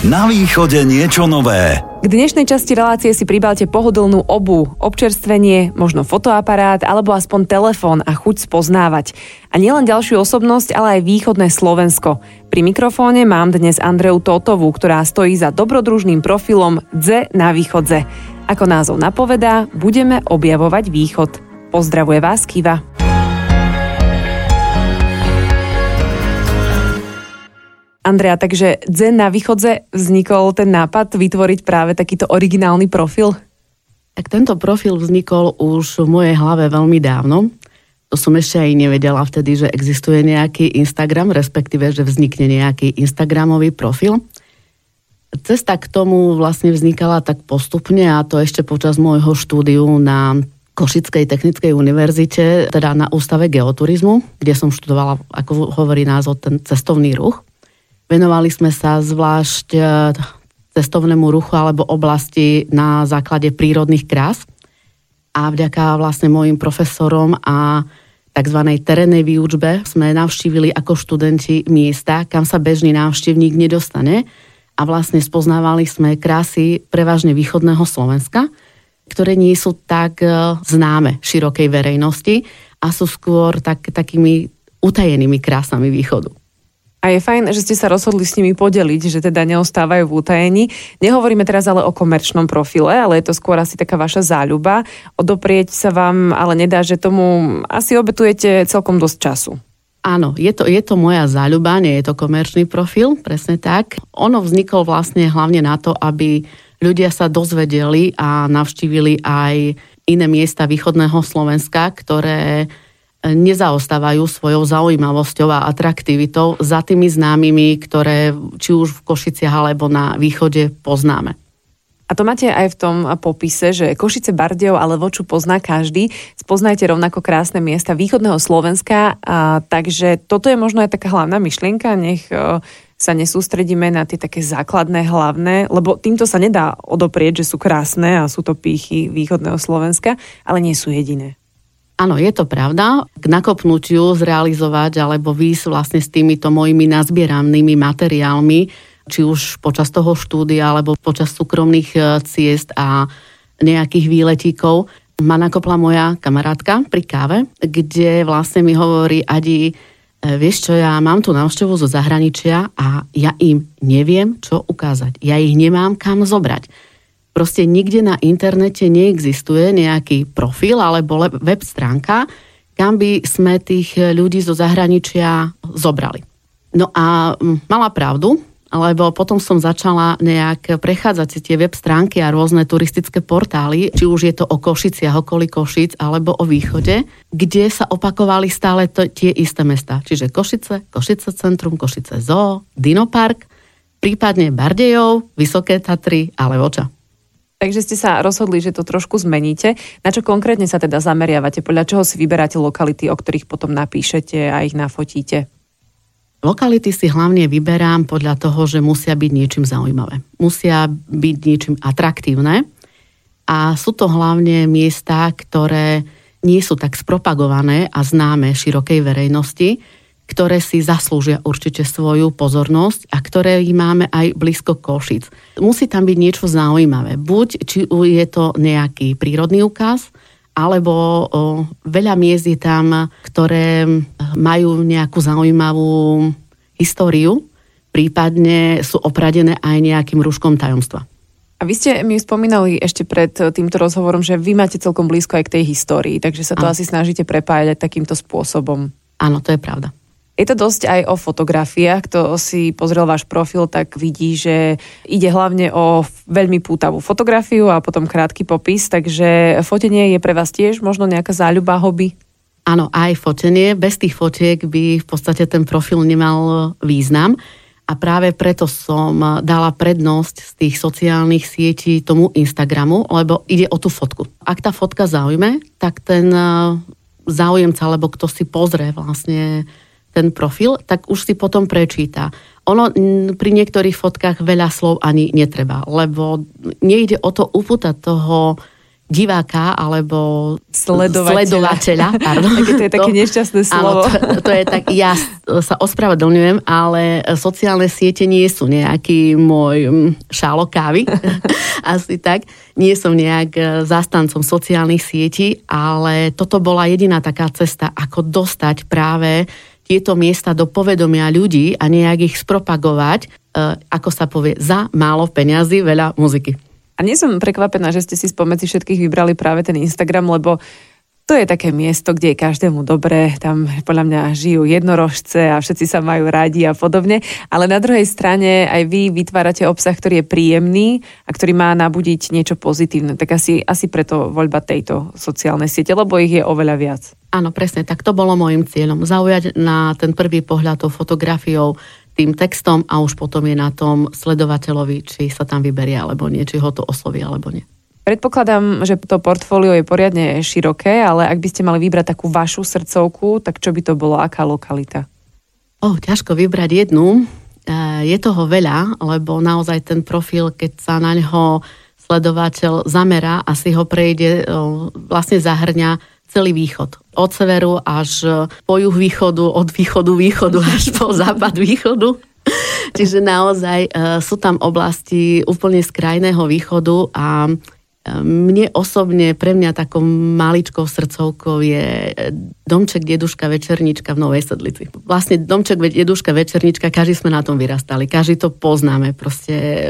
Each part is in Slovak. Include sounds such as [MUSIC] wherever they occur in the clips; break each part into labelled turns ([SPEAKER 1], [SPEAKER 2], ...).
[SPEAKER 1] Na východe niečo nové.
[SPEAKER 2] K dnešnej časti relácie si pribalte pohodlnú obu, občerstvenie, možno fotoaparát alebo aspoň telefón a chuť spoznávať. A nielen ďalšiu osobnosť, ale aj východné Slovensko. Pri mikrofóne mám dnes Andreu Totovú, ktorá stojí za dobrodružným profilom Dze na východze. Ako názov napovedá, budeme objavovať východ. Pozdravuje vás Kiva. Andrea, takže Zen na východze vznikol ten nápad vytvoriť práve takýto originálny profil?
[SPEAKER 3] Tak tento profil vznikol už v mojej hlave veľmi dávno. To som ešte aj nevedela vtedy, že existuje nejaký Instagram, respektíve, že vznikne nejaký Instagramový profil. Cesta k tomu vlastne vznikala tak postupne a to ešte počas môjho štúdiu na Košickej technickej univerzite, teda na Ústave geoturizmu, kde som študovala, ako hovorí názov, ten cestovný ruch. Venovali sme sa zvlášť e, cestovnému ruchu alebo oblasti na základe prírodných krás. A vďaka vlastne môjim profesorom a tzv. terénnej výučbe sme navštívili ako študenti miesta, kam sa bežný návštevník nedostane a vlastne spoznávali sme krásy prevažne východného Slovenska, ktoré nie sú tak e, známe širokej verejnosti a sú skôr tak, takými utajenými krásami východu.
[SPEAKER 2] A je fajn, že ste sa rozhodli s nimi podeliť, že teda neostávajú v utajení. Nehovoríme teraz ale o komerčnom profile, ale je to skôr asi taká vaša záľuba. Odoprieť sa vám ale nedá, že tomu asi obetujete celkom dosť času.
[SPEAKER 3] Áno, je to, je to moja záľuba, nie je to komerčný profil, presne tak. Ono vzniklo vlastne hlavne na to, aby ľudia sa dozvedeli a navštívili aj iné miesta východného Slovenska, ktoré nezaostávajú svojou zaujímavosťou a atraktivitou za tými známymi, ktoré či už v Košiciach alebo na východe poznáme.
[SPEAKER 2] A to máte aj v tom popise, že Košice Bardejov ale voču pozná každý. Spoznajte rovnako krásne miesta východného Slovenska, a, takže toto je možno aj taká hlavná myšlienka, nech o, sa nesústredíme na tie také základné, hlavné, lebo týmto sa nedá odoprieť, že sú krásne a sú to pýchy východného Slovenska, ale nie sú jediné.
[SPEAKER 3] Áno, je to pravda. K nakopnutiu zrealizovať alebo výsť vlastne s týmito mojimi nazbieranými materiálmi, či už počas toho štúdia alebo počas súkromných e, ciest a nejakých výletíkov, ma nakopla moja kamarátka pri káve, kde vlastne mi hovorí Adi, e, vieš čo, ja mám tu návštevu zo zahraničia a ja im neviem, čo ukázať. Ja ich nemám kam zobrať Proste nikde na internete neexistuje nejaký profil alebo web stránka, kam by sme tých ľudí zo zahraničia zobrali. No a mm, mala pravdu, lebo potom som začala nejak prechádzať si tie web stránky a rôzne turistické portály, či už je to o Košiciach, okolí Košic alebo o východe, kde sa opakovali stále to, tie isté mesta. Čiže Košice, Košice centrum, Košice zoo, Dinopark, prípadne Bardejov, Vysoké Tatry a Levoča.
[SPEAKER 2] Takže ste sa rozhodli, že to trošku zmeníte. Na čo konkrétne sa teda zameriavate? Podľa čoho si vyberáte lokality, o ktorých potom napíšete a ich nafotíte?
[SPEAKER 3] Lokality si hlavne vyberám podľa toho, že musia byť niečím zaujímavé. Musia byť niečím atraktívne a sú to hlavne miesta, ktoré nie sú tak spropagované a známe širokej verejnosti, ktoré si zaslúžia určite svoju pozornosť a ktoré máme aj blízko Košic. Musí tam byť niečo zaujímavé. Buď či je to nejaký prírodný ukaz, alebo o, veľa miest je tam, ktoré majú nejakú zaujímavú históriu, prípadne sú opradené aj nejakým rúškom tajomstva.
[SPEAKER 2] A vy ste mi spomínali ešte pred týmto rozhovorom, že vy máte celkom blízko aj k tej histórii, takže sa to a. asi snažíte prepájať takýmto spôsobom.
[SPEAKER 3] Áno, to je pravda.
[SPEAKER 2] Je to dosť aj o fotografiách. Kto si pozrel váš profil, tak vidí, že ide hlavne o veľmi pútavú fotografiu a potom krátky popis, takže fotenie je pre vás tiež možno nejaká záľuba, hobby?
[SPEAKER 3] Áno, aj fotenie. Bez tých fotiek by v podstate ten profil nemal význam a práve preto som dala prednosť z tých sociálnych sietí tomu Instagramu, lebo ide o tú fotku. Ak tá fotka zaujme, tak ten záujemca, alebo kto si pozrie vlastne ten profil, tak už si potom prečíta. Ono pri niektorých fotkách veľa slov ani netreba, lebo nejde o to upútať toho diváka alebo
[SPEAKER 2] sledovateľa.
[SPEAKER 3] sledovateľa [LAUGHS]
[SPEAKER 2] pardon. Také to je také to, nešťastné slovo.
[SPEAKER 3] Áno, to, to je tak, ja sa ospravedlňujem, ale sociálne siete nie sú nejaký môj šálo kávy, [LAUGHS] asi tak. Nie som nejak e, zastancom sociálnych sietí, ale toto bola jediná taká cesta, ako dostať práve tieto miesta do povedomia ľudí a nejak ich spropagovať, e, ako sa povie, za málo peňazí, veľa muziky.
[SPEAKER 2] A nie som prekvapená, že ste si spomedzi všetkých vybrali práve ten Instagram, lebo to je také miesto, kde je každému dobré, tam podľa mňa žijú jednorožce a všetci sa majú rádi a podobne, ale na druhej strane aj vy vytvárate obsah, ktorý je príjemný a ktorý má nabudiť niečo pozitívne. Tak asi, asi preto voľba tejto sociálnej siete, lebo ich je oveľa viac.
[SPEAKER 3] Áno, presne, tak to bolo môjim cieľom. Zaujať na ten prvý pohľad tou fotografiou tým textom a už potom je na tom sledovateľovi, či sa tam vyberie alebo nie, či ho to osloví alebo nie.
[SPEAKER 2] Predpokladám, že to portfólio je poriadne široké, ale ak by ste mali vybrať takú vašu srdcovku, tak čo by to bolo, aká lokalita?
[SPEAKER 3] Oh, ťažko vybrať jednu. E, je toho veľa, lebo naozaj ten profil, keď sa na ňo sledovateľ zamerá a si ho prejde, vlastne zahrňa celý východ. Od severu až po juh východu, od východu východu [LAUGHS] až po západ východu. Čiže naozaj e, sú tam oblasti úplne z krajného východu a e, mne osobne, pre mňa takou maličkou srdcovkou je domček Deduška Večernička v Novej Sedlici. Vlastne domček Deduška Večernička, každý sme na tom vyrastali, každý to poznáme, proste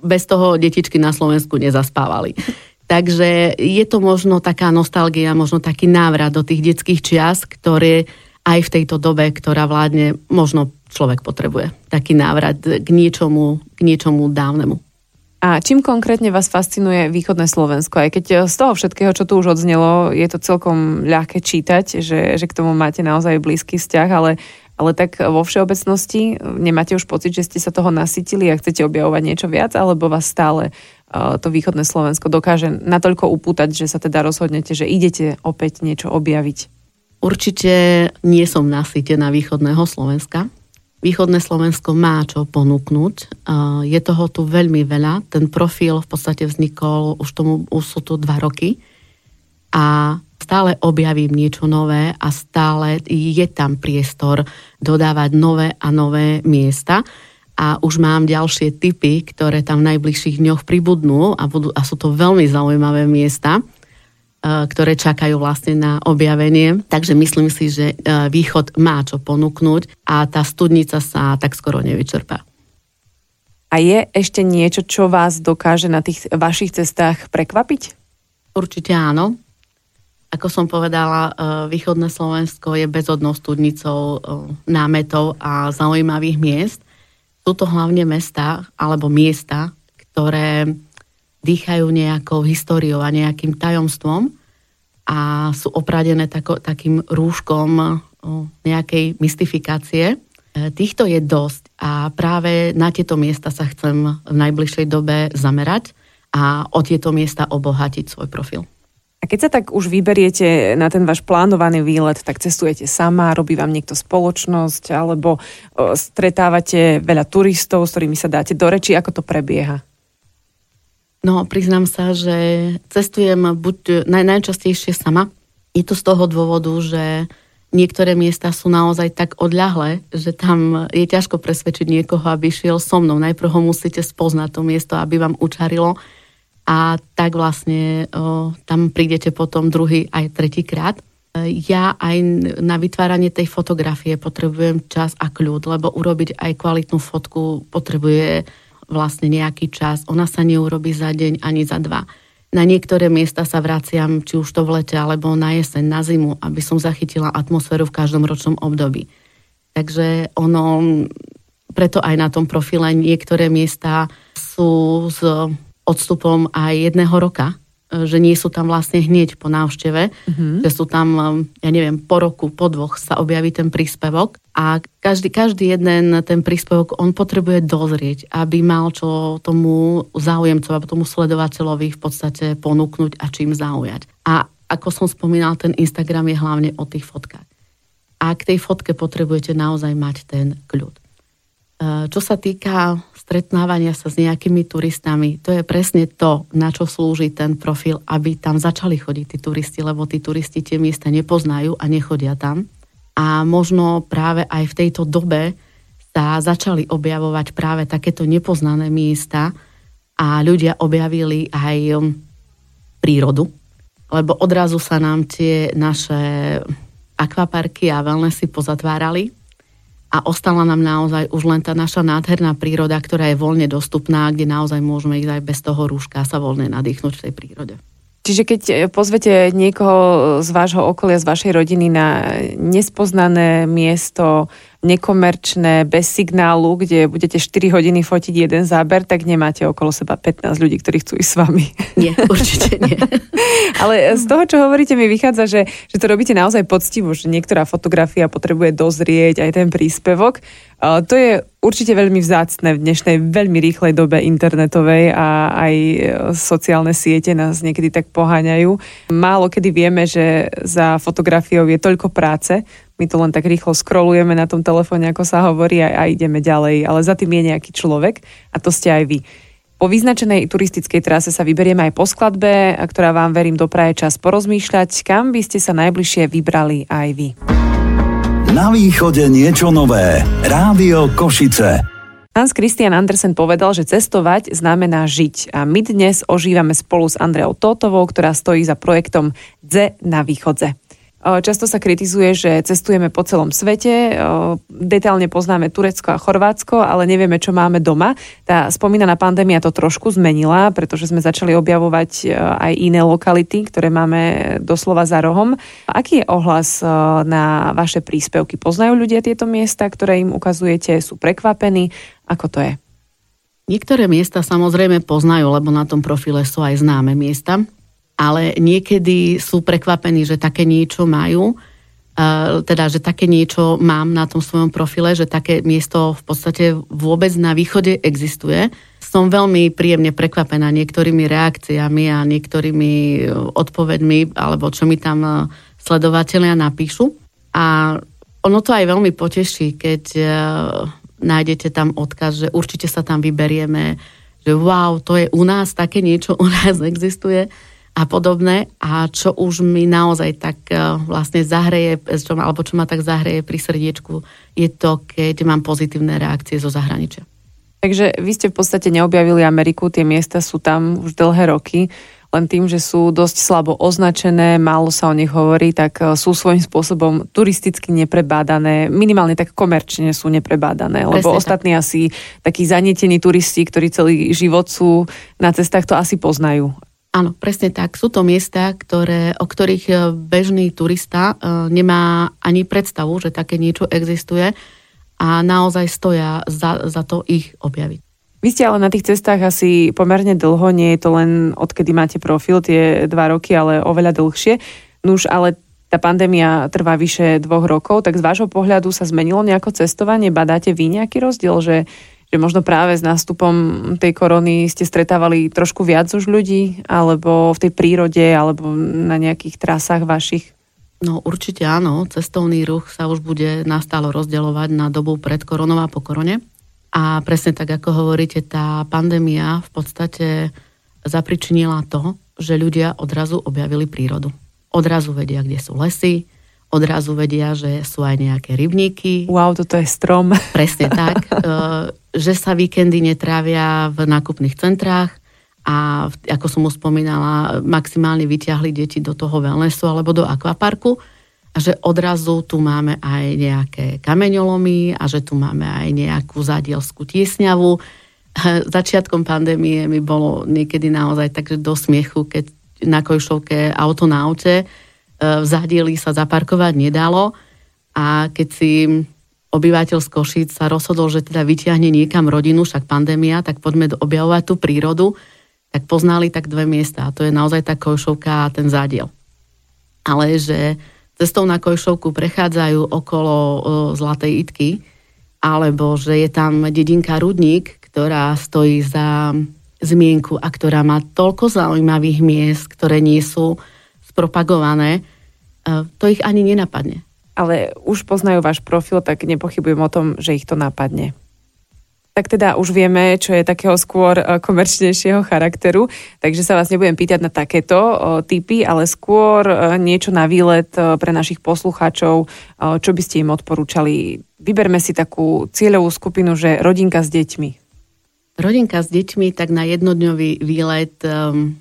[SPEAKER 3] bez toho detičky na Slovensku nezaspávali. [LAUGHS] Takže je to možno taká nostalgia, možno taký návrat do tých detských čias, ktoré aj v tejto dobe, ktorá vládne, možno človek potrebuje. Taký návrat k niečomu, k niečomu dávnemu.
[SPEAKER 2] A čím konkrétne vás fascinuje východné Slovensko? Aj keď z toho všetkého, čo tu už odznelo, je to celkom ľahké čítať, že, že k tomu máte naozaj blízky vzťah, ale, ale tak vo všeobecnosti nemáte už pocit, že ste sa toho nasytili a chcete objavovať niečo viac, alebo vás stále to východné Slovensko dokáže natoľko upútať, že sa teda rozhodnete, že idete opäť niečo objaviť?
[SPEAKER 3] Určite nie som nasytená východného Slovenska. Východné Slovensko má čo ponúknuť. Je toho tu veľmi veľa. Ten profil v podstate vznikol, už, tomu, už sú tu dva roky. A stále objavím niečo nové a stále je tam priestor dodávať nové a nové miesta a už mám ďalšie typy, ktoré tam v najbližších dňoch pribudnú a, budú, a sú to veľmi zaujímavé miesta, ktoré čakajú vlastne na objavenie. Takže myslím si, že e, východ má čo ponúknuť a tá studnica sa tak skoro nevyčerpá.
[SPEAKER 2] A je ešte niečo, čo vás dokáže na tých vašich cestách prekvapiť?
[SPEAKER 3] Určite áno. Ako som povedala, e, východné Slovensko je bezodnou studnicou námetov a zaujímavých miest – sú to hlavne mesta alebo miesta, ktoré dýchajú nejakou históriou a nejakým tajomstvom a sú opradené tako, takým rúškom nejakej mystifikácie. E, týchto je dosť a práve na tieto miesta sa chcem v najbližšej dobe zamerať a o tieto miesta obohatiť svoj profil.
[SPEAKER 2] A keď sa tak už vyberiete na ten váš plánovaný výlet, tak cestujete sama, robí vám niekto spoločnosť, alebo stretávate veľa turistov, s ktorými sa dáte do reči, ako to prebieha?
[SPEAKER 3] No, priznám sa, že cestujem buď naj, najčastejšie sama. Je to z toho dôvodu, že niektoré miesta sú naozaj tak odľahlé, že tam je ťažko presvedčiť niekoho, aby šiel so mnou. Najprv ho musíte spoznať to miesto, aby vám učarilo a tak vlastne o, tam prídete potom druhý aj tretíkrát. Ja aj na vytváranie tej fotografie potrebujem čas a kľud, lebo urobiť aj kvalitnú fotku potrebuje vlastne nejaký čas. Ona sa neurobi za deň ani za dva. Na niektoré miesta sa vraciam, či už to v lete, alebo na jeseň, na zimu, aby som zachytila atmosféru v každom ročnom období. Takže ono, preto aj na tom profile niektoré miesta sú z odstupom aj jedného roka, že nie sú tam vlastne hneď po návšteve, mm-hmm. že sú tam, e, ja neviem, po roku, po dvoch sa objaví ten príspevok a každý, každý jeden ten príspevok on potrebuje dozrieť, aby mal čo tomu záujemcovi, alebo tomu sledovateľovi v podstate ponúknuť a čím zaujať. A ako som spomínal, ten Instagram je hlavne o tých fotkách. A k tej fotke potrebujete naozaj mať ten kľud. E, čo sa týka stretnávania sa s nejakými turistami. To je presne to, na čo slúži ten profil, aby tam začali chodiť tí turisti, lebo tí turisti tie miesta nepoznajú a nechodia tam. A možno práve aj v tejto dobe sa začali objavovať práve takéto nepoznané miesta a ľudia objavili aj um, prírodu, lebo odrazu sa nám tie naše akvaparky a wellnessy pozatvárali a ostala nám naozaj už len tá naša nádherná príroda, ktorá je voľne dostupná, kde naozaj môžeme ísť aj bez toho rúška sa voľne nadýchnuť v tej prírode.
[SPEAKER 2] Čiže keď pozvete niekoho z vášho okolia, z vašej rodiny na nespoznané miesto, nekomerčné, bez signálu, kde budete 4 hodiny fotiť jeden záber, tak nemáte okolo seba 15 ľudí, ktorí chcú ísť s vami.
[SPEAKER 3] Nie, určite nie. [LAUGHS]
[SPEAKER 2] Ale z toho, čo hovoríte, mi vychádza, že, že to robíte naozaj poctivo, že niektorá fotografia potrebuje dozrieť aj ten príspevok. To je určite veľmi vzácne v dnešnej veľmi rýchlej dobe internetovej a aj sociálne siete nás niekedy tak poháňajú. Málo kedy vieme, že za fotografiou je toľko práce, my to len tak rýchlo scrollujeme na tom telefóne, ako sa hovorí, a, a ideme ďalej. Ale za tým je nejaký človek a to ste aj vy. Po vyznačenej turistickej trase sa vyberieme aj po skladbe, ktorá vám verím dopraje čas porozmýšľať, kam by ste sa najbližšie vybrali aj vy.
[SPEAKER 1] Na východe niečo nové. Rádio Košice.
[SPEAKER 2] Hans Christian Andersen povedal, že cestovať znamená žiť a my dnes ožívame spolu s Andreou Totovou, ktorá stojí za projektom Dze na východze. Často sa kritizuje, že cestujeme po celom svete, detálne poznáme Turecko a Chorvátsko, ale nevieme, čo máme doma. Tá spomínaná pandémia to trošku zmenila, pretože sme začali objavovať aj iné lokality, ktoré máme doslova za rohom. Aký je ohlas na vaše príspevky? Poznajú ľudia tieto miesta, ktoré im ukazujete? Sú prekvapení? Ako to je?
[SPEAKER 3] Niektoré miesta samozrejme poznajú, lebo na tom profile sú aj známe miesta ale niekedy sú prekvapení, že také niečo majú, teda, že také niečo mám na tom svojom profile, že také miesto v podstate vôbec na východe existuje. Som veľmi príjemne prekvapená niektorými reakciami a niektorými odpovedmi, alebo čo mi tam e, sledovateľia napíšu. A ono to aj veľmi poteší, keď e, nájdete tam odkaz, že určite sa tam vyberieme, že wow, to je u nás, také niečo u nás [LAUGHS] existuje a podobné a čo už mi naozaj tak e, vlastne zahreje, čo, alebo čo ma tak zahreje pri srdiečku, je to, keď mám pozitívne reakcie zo zahraničia.
[SPEAKER 2] Takže vy ste v podstate neobjavili Ameriku, tie miesta sú tam už dlhé roky, len tým, že sú dosť slabo označené, málo sa o nich hovorí, tak e, sú svojím spôsobom turisticky neprebádané, minimálne tak komerčne sú neprebádané, lebo Presne ostatní tak. asi takí zanietení turisti, ktorí celý život sú na cestách, to asi poznajú.
[SPEAKER 3] Áno, presne tak. Sú to miesta, ktoré, o ktorých e, bežný turista e, nemá ani predstavu, že také niečo existuje a naozaj stoja za, za to ich objaviť.
[SPEAKER 2] Vy ste ale na tých cestách asi pomerne dlho, nie je to len odkedy máte profil, tie dva roky, ale oveľa dlhšie. Nuž, ale tá pandémia trvá vyše dvoch rokov, tak z vášho pohľadu sa zmenilo nejako cestovanie? Badáte vy nejaký rozdiel, že že možno práve s nástupom tej korony ste stretávali trošku viac už ľudí, alebo v tej prírode, alebo na nejakých trasách vašich?
[SPEAKER 3] No určite áno, cestovný ruch sa už bude nastálo rozdeľovať na dobu pred koronou a po korone. A presne tak, ako hovoríte, tá pandémia v podstate zapričinila to, že ľudia odrazu objavili prírodu. Odrazu vedia, kde sú lesy, odrazu vedia, že sú aj nejaké rybníky.
[SPEAKER 2] Wow, toto je strom.
[SPEAKER 3] Presne [LAUGHS] tak. E, že sa víkendy netrávia v nákupných centrách a ako som už spomínala, maximálne vyťahli deti do toho wellnessu alebo do akvaparku a že odrazu tu máme aj nejaké kameňolomy a že tu máme aj nejakú zadielskú tiesňavu. [LAUGHS] Začiatkom pandémie mi bolo niekedy naozaj tak, že do smiechu, keď na Kojšovke auto na aute v zadieli sa zaparkovať nedalo a keď si obyvateľ z Košic sa rozhodol, že teda vyťahne niekam rodinu, však pandémia, tak poďme objavovať tú prírodu, tak poznali tak dve miesta a to je naozaj tá Kojšovka a ten zadiel. Ale že cestou na Kojšovku prechádzajú okolo Zlatej Itky, alebo že je tam dedinka Rudník, ktorá stojí za zmienku a ktorá má toľko zaujímavých miest, ktoré nie sú spropagované, to ich ani nenapadne.
[SPEAKER 2] Ale už poznajú váš profil, tak nepochybujem o tom, že ich to napadne. tak teda už vieme, čo je takého skôr e, komerčnejšieho charakteru, takže sa vás nebudem pýtať na takéto typy, ale skôr e, niečo na výlet e, pre našich poslucháčov, čo by ste im odporúčali. Vyberme si takú cieľovú skupinu, že rodinka s deťmi.
[SPEAKER 3] Rodinka s deťmi, tak na jednodňový výlet, um,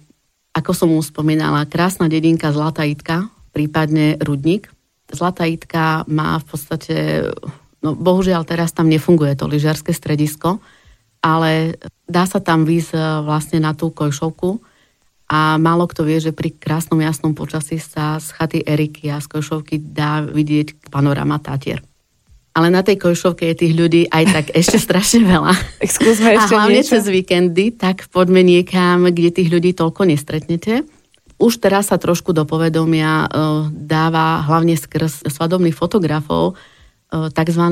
[SPEAKER 3] ako som už spomínala, krásna dedinka Zlatá Itka, prípadne Rudník. Zlatá Itka má v podstate No bohužiaľ teraz tam nefunguje to lyžiarske stredisko, ale dá sa tam výsť e, vlastne na tú Kojšovku a málo kto vie, že pri krásnom jasnom počasí sa z chaty Eriky a z Kojšovky dá vidieť panorama Tatier. Ale na tej Kojšovke je tých ľudí aj tak [LAUGHS] ešte strašne veľa.
[SPEAKER 2] Skúsme ešte
[SPEAKER 3] a hlavne
[SPEAKER 2] niečo.
[SPEAKER 3] cez víkendy, tak poďme niekam, kde tých ľudí toľko nestretnete. Už teraz sa trošku do povedomia uh, dáva hlavne skrz svadobných fotografov E, tzv.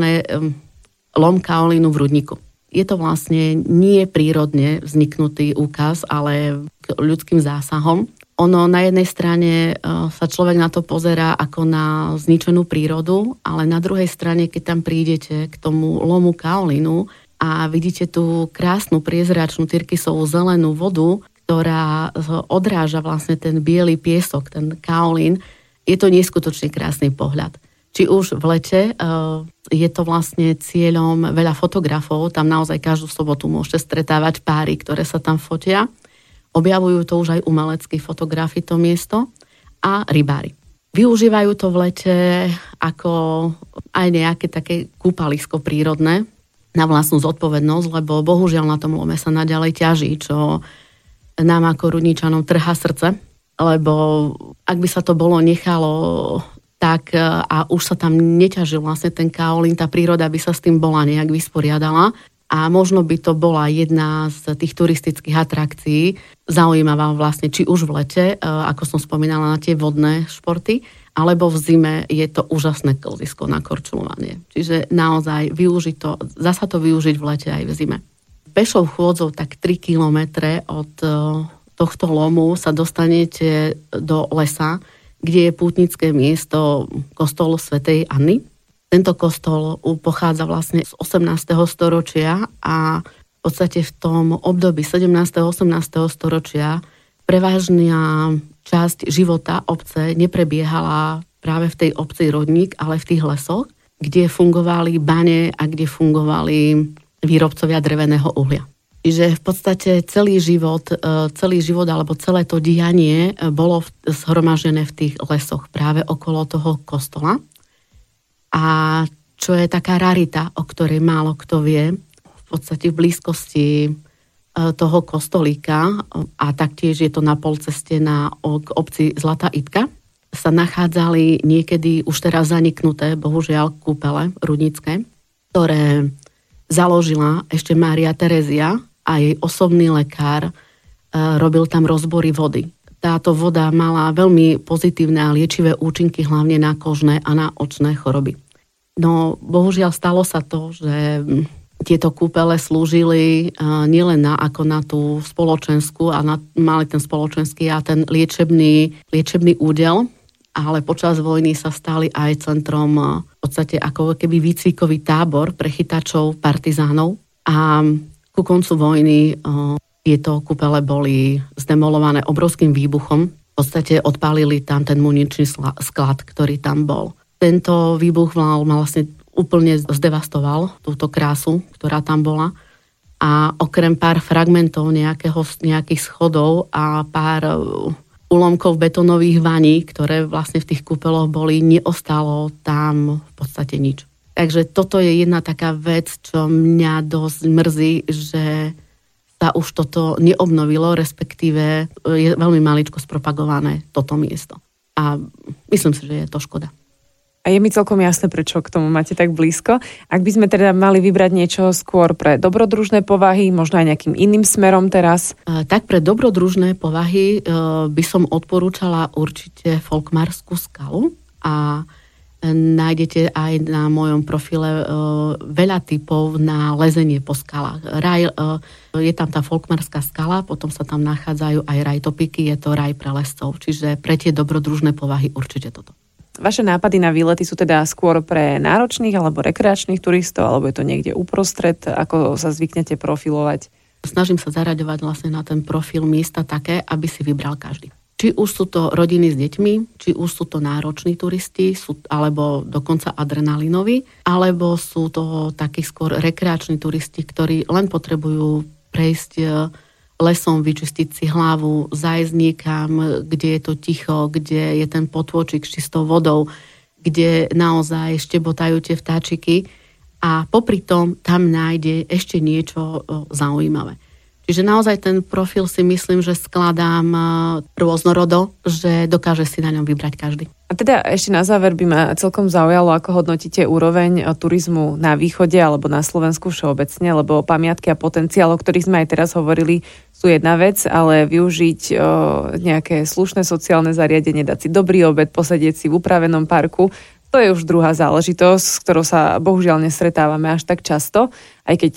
[SPEAKER 3] lom kaolínu v rudníku. Je to vlastne nie prírodne vzniknutý úkaz, ale ľudským zásahom. Ono na jednej strane e, sa človek na to pozerá ako na zničenú prírodu, ale na druhej strane, keď tam prídete k tomu lomu kaolínu a vidíte tú krásnu priezračnú tyrkysovú zelenú vodu, ktorá odráža vlastne ten biely piesok, ten kaolín, je to neskutočne krásny pohľad či už v lete. Eh, je to vlastne cieľom veľa fotografov, tam naozaj každú sobotu môžete stretávať páry, ktoré sa tam fotia. Objavujú to už aj umeleckí fotografi to miesto a rybári. Využívajú to v lete ako aj nejaké také kúpalisko prírodné na vlastnú zodpovednosť, lebo bohužiaľ na tom lome sa naďalej ťaží, čo nám ako rudničanom trhá srdce, lebo ak by sa to bolo nechalo tak e, a už sa tam neťažil vlastne ten kaolín, tá príroda by sa s tým bola nejak vysporiadala a možno by to bola jedna z tých turistických atrakcií, zaujímavá vlastne, či už v lete, e, ako som spomínala, na tie vodné športy, alebo v zime je to úžasné klzisko na korčulovanie. Čiže naozaj využiť to, zasa to využiť v lete aj v zime. Pešou chôdzou tak 3 kilometre od e, tohto lomu sa dostanete do lesa, kde je pútnické miesto kostol svätej Anny. Tento kostol pochádza vlastne z 18. storočia a v podstate v tom období 17. 18. storočia prevážna časť života obce neprebiehala práve v tej obci Rodník, ale v tých lesoch, kde fungovali bane a kde fungovali výrobcovia dreveného uhlia. Čiže v podstate celý život, e, celý život alebo celé to dianie e, bolo zhromažené v tých lesoch práve okolo toho kostola. A čo je taká rarita, o ktorej málo kto vie, v podstate v blízkosti e, toho kostolíka a taktiež je to na polceste na, k obci Zlatá Itka, sa nachádzali niekedy už teraz zaniknuté, bohužiaľ, kúpele rudnické, ktoré založila ešte Mária Terezia a jej osobný lekár e, robil tam rozbory vody. Táto voda mala veľmi pozitívne a liečivé účinky hlavne na kožné a na očné choroby. No bohužiaľ stalo sa to, že tieto kúpele slúžili e, nielen na, ako na tú spoločenskú a na, mali ten spoločenský a ten liečebný, liečebný údel, ale počas vojny sa stali aj centrom e, v podstate ako keby výcvikový tábor pre chytačov partizánov. A ku koncu vojny tieto kúpele boli zdemolované obrovským výbuchom. V podstate odpálili tam ten muničný sklad, ktorý tam bol. Tento výbuch mal, mal vlastne úplne zdevastoval túto krásu, ktorá tam bola. A okrem pár fragmentov nejakého, nejakých schodov a pár ulomkov betonových vaní, ktoré vlastne v tých kúpeloch boli, neostalo tam v podstate nič. Takže toto je jedna taká vec, čo mňa dosť mrzí, že sa už toto neobnovilo, respektíve je veľmi maličko spropagované toto miesto. A myslím si, že je to škoda.
[SPEAKER 2] A je mi celkom jasné, prečo k tomu máte tak blízko. Ak by sme teda mali vybrať niečo skôr pre dobrodružné povahy, možno aj nejakým iným smerom teraz?
[SPEAKER 3] Tak pre dobrodružné povahy e, by som odporúčala určite Folkmarskú skalu a nájdete aj na mojom profile uh, veľa typov na lezenie po skalách. Raj, uh, je tam tá folkmarská skala, potom sa tam nachádzajú aj rajtopiky, je to raj pre lescov, čiže pre tie dobrodružné povahy určite toto.
[SPEAKER 2] Vaše nápady na výlety sú teda skôr pre náročných alebo rekreačných turistov, alebo je to niekde uprostred, ako sa zvyknete profilovať?
[SPEAKER 3] Snažím sa zaraďovať vlastne na ten profil miesta také, aby si vybral každý. Či už sú to rodiny s deťmi, či už sú to nároční turisti, sú, alebo dokonca adrenalinoví, alebo sú to takí skôr rekreační turisti, ktorí len potrebujú prejsť e, lesom, vyčistiť si hlavu, zajsť niekam, kde je to ticho, kde je ten potôčik s čistou vodou, kde naozaj štebotajú tie vtáčiky a popri tom tam nájde ešte niečo zaujímavé. Čiže naozaj ten profil si myslím, že skladám rôznorodo, že dokáže si na ňom vybrať každý.
[SPEAKER 2] A teda ešte na záver by ma celkom zaujalo, ako hodnotíte úroveň turizmu na východe alebo na Slovensku všeobecne, lebo pamiatky a potenciál, o ktorých sme aj teraz hovorili, sú jedna vec, ale využiť o, nejaké slušné sociálne zariadenie, dať si dobrý obed, posedieť si v upravenom parku, to je už druhá záležitosť, s ktorou sa bohužiaľ nestretávame až tak často, aj keď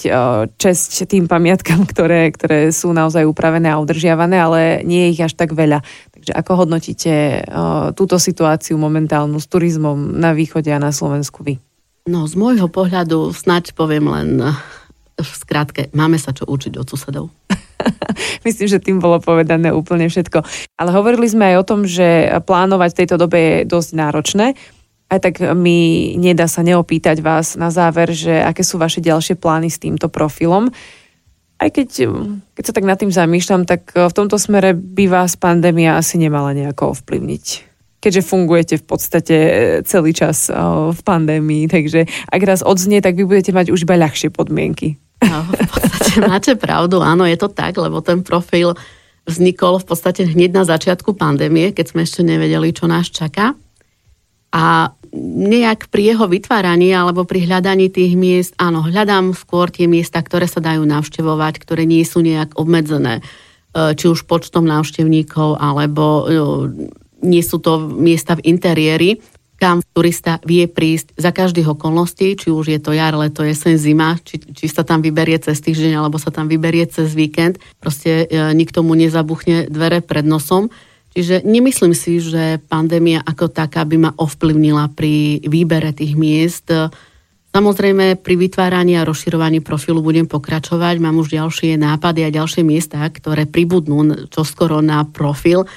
[SPEAKER 2] česť tým pamiatkam, [LAUGHS] ktoré, ktoré sú naozaj upravené a udržiavané, ale nie je ich až tak veľa. Takže ako hodnotíte túto situáciu momentálnu s turizmom na východe a na Slovensku vy?
[SPEAKER 3] No z môjho pohľadu snáď poviem len v skratke, máme sa čo učiť od susedov. [LAUGHS]
[SPEAKER 2] Myslím, že tým bolo povedané úplne všetko. Ale hovorili sme aj o tom, že plánovať v tejto dobe je dosť náročné. Aj tak mi nedá sa neopýtať vás na záver, že aké sú vaše ďalšie plány s týmto profilom. Aj keď, keď sa tak nad tým zamýšľam, tak v tomto smere by vás pandémia asi nemala nejako ovplyvniť. Keďže fungujete v podstate celý čas v pandémii, takže ak raz odznie, tak vy budete mať už iba ľahšie podmienky.
[SPEAKER 3] No, v podstate [LAUGHS] máte pravdu, áno, je to tak, lebo ten profil vznikol v podstate hneď na začiatku pandémie, keď sme ešte nevedeli, čo nás čaká. A nejak pri jeho vytváraní alebo pri hľadaní tých miest, áno, hľadám skôr tie miesta, ktoré sa dajú navštevovať, ktoré nie sú nejak obmedzené, e, či už počtom návštevníkov, alebo e, nie sú to miesta v interiéri, kam turista vie prísť za každých okolností, či už je to jar, leto, jeseň, zima, či, či sa tam vyberie cez týždeň, alebo sa tam vyberie cez víkend. Proste e, nikto mu nezabuchne dvere pred nosom. Čiže nemyslím si, že pandémia ako taká by ma ovplyvnila pri výbere tých miest. Samozrejme, pri vytváraní a rozširovaní profilu budem pokračovať. Mám už ďalšie nápady a ďalšie miesta, ktoré pribudnú čoskoro na profil.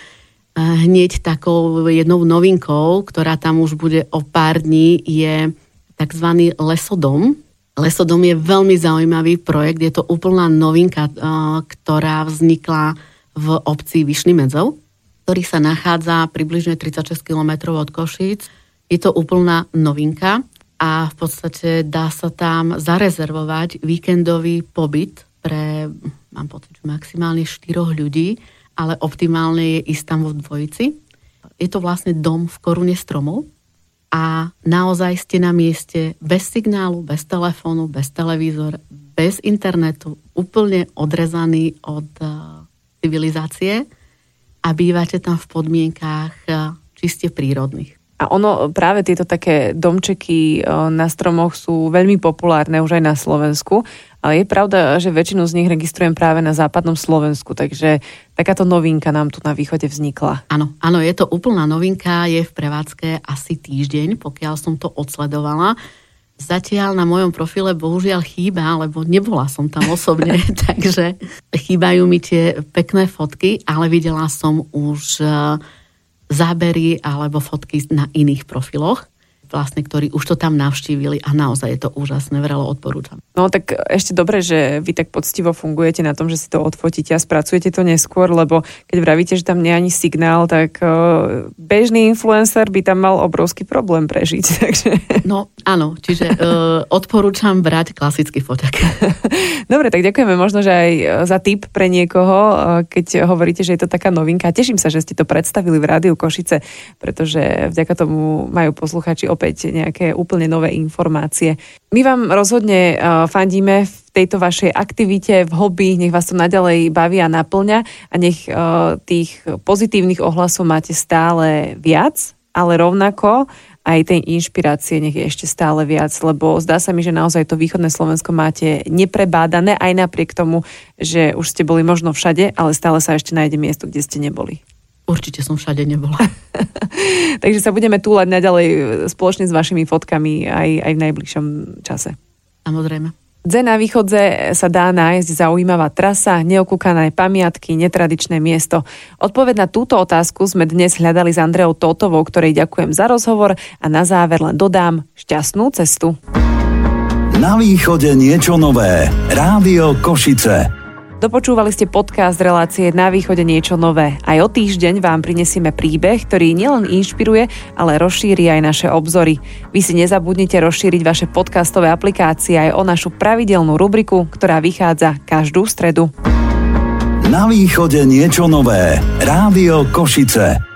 [SPEAKER 3] Hneď takou jednou novinkou, ktorá tam už bude o pár dní, je tzv. lesodom. Lesodom je veľmi zaujímavý projekt, je to úplná novinka, ktorá vznikla v obci Vyšný Medzov ktorý sa nachádza približne 36 km od Košíc. Je to úplná novinka a v podstate dá sa tam zarezervovať víkendový pobyt pre, mám pocit, maximálne 4 ľudí, ale optimálne je ísť tam vo dvojici. Je to vlastne dom v korune stromov a naozaj ste na mieste bez signálu, bez telefónu, bez televízor, bez internetu, úplne odrezaný od uh, civilizácie a bývate tam v podmienkách eh, čiste prírodných.
[SPEAKER 2] A ono, práve tieto také domčeky eh, na stromoch sú veľmi populárne už aj na Slovensku, ale je pravda, že väčšinu z nich registrujem práve na západnom Slovensku, takže takáto novinka nám tu na východe vznikla.
[SPEAKER 3] Áno, áno, je to úplná novinka, je v prevádzke asi týždeň, pokiaľ som to odsledovala. Zatiaľ na mojom profile bohužiaľ chýba, lebo nebola som tam osobne, [LAUGHS] takže chýbajú mi tie pekné fotky, ale videla som už e, zábery alebo fotky na iných profiloch vlastne, ktorí už to tam navštívili a naozaj je to úžasné, vrelo odporúčam.
[SPEAKER 2] No tak ešte dobre, že vy tak poctivo fungujete na tom, že si to odfotíte a spracujete to neskôr, lebo keď vravíte, že tam nie je ani signál, tak uh, bežný influencer by tam mal obrovský problém prežiť. [LAUGHS] Takže...
[SPEAKER 3] No áno, čiže uh, odporúčam brať klasický foťak. [LAUGHS]
[SPEAKER 2] dobre, tak ďakujeme možno, že aj za tip pre niekoho, keď hovoríte, že je to taká novinka. Teším sa, že ste to predstavili v Rádiu Košice, pretože vďaka tomu majú posluchači opäť nejaké úplne nové informácie. My vám rozhodne uh, fandíme v tejto vašej aktivite, v hobby, nech vás to naďalej baví a naplňa a nech uh, tých pozitívnych ohlasov máte stále viac, ale rovnako aj tej inšpirácie nech je ešte stále viac, lebo zdá sa mi, že naozaj to východné Slovensko máte neprebádané aj napriek tomu, že už ste boli možno všade, ale stále sa ešte nájde miesto, kde ste neboli.
[SPEAKER 3] Určite som všade nebola. [LAUGHS]
[SPEAKER 2] Takže sa budeme túlať naďalej spoločne s vašimi fotkami aj, aj v najbližšom čase.
[SPEAKER 3] Samozrejme.
[SPEAKER 2] Dze na východze sa dá nájsť zaujímavá trasa, neokúkané pamiatky, netradičné miesto. Odpoved na túto otázku sme dnes hľadali s Andreou Totovou, ktorej ďakujem za rozhovor a na záver len dodám šťastnú cestu.
[SPEAKER 1] Na východe niečo nové. Rádio Košice.
[SPEAKER 2] Dopočúvali ste podcast relácie Na východe niečo nové. Aj o týždeň vám prinesieme príbeh, ktorý nielen inšpiruje, ale rozšíri aj naše obzory. Vy si nezabudnite rozšíriť vaše podcastové aplikácie aj o našu pravidelnú rubriku, ktorá vychádza každú stredu.
[SPEAKER 1] Na východe niečo nové. Rádio Košice.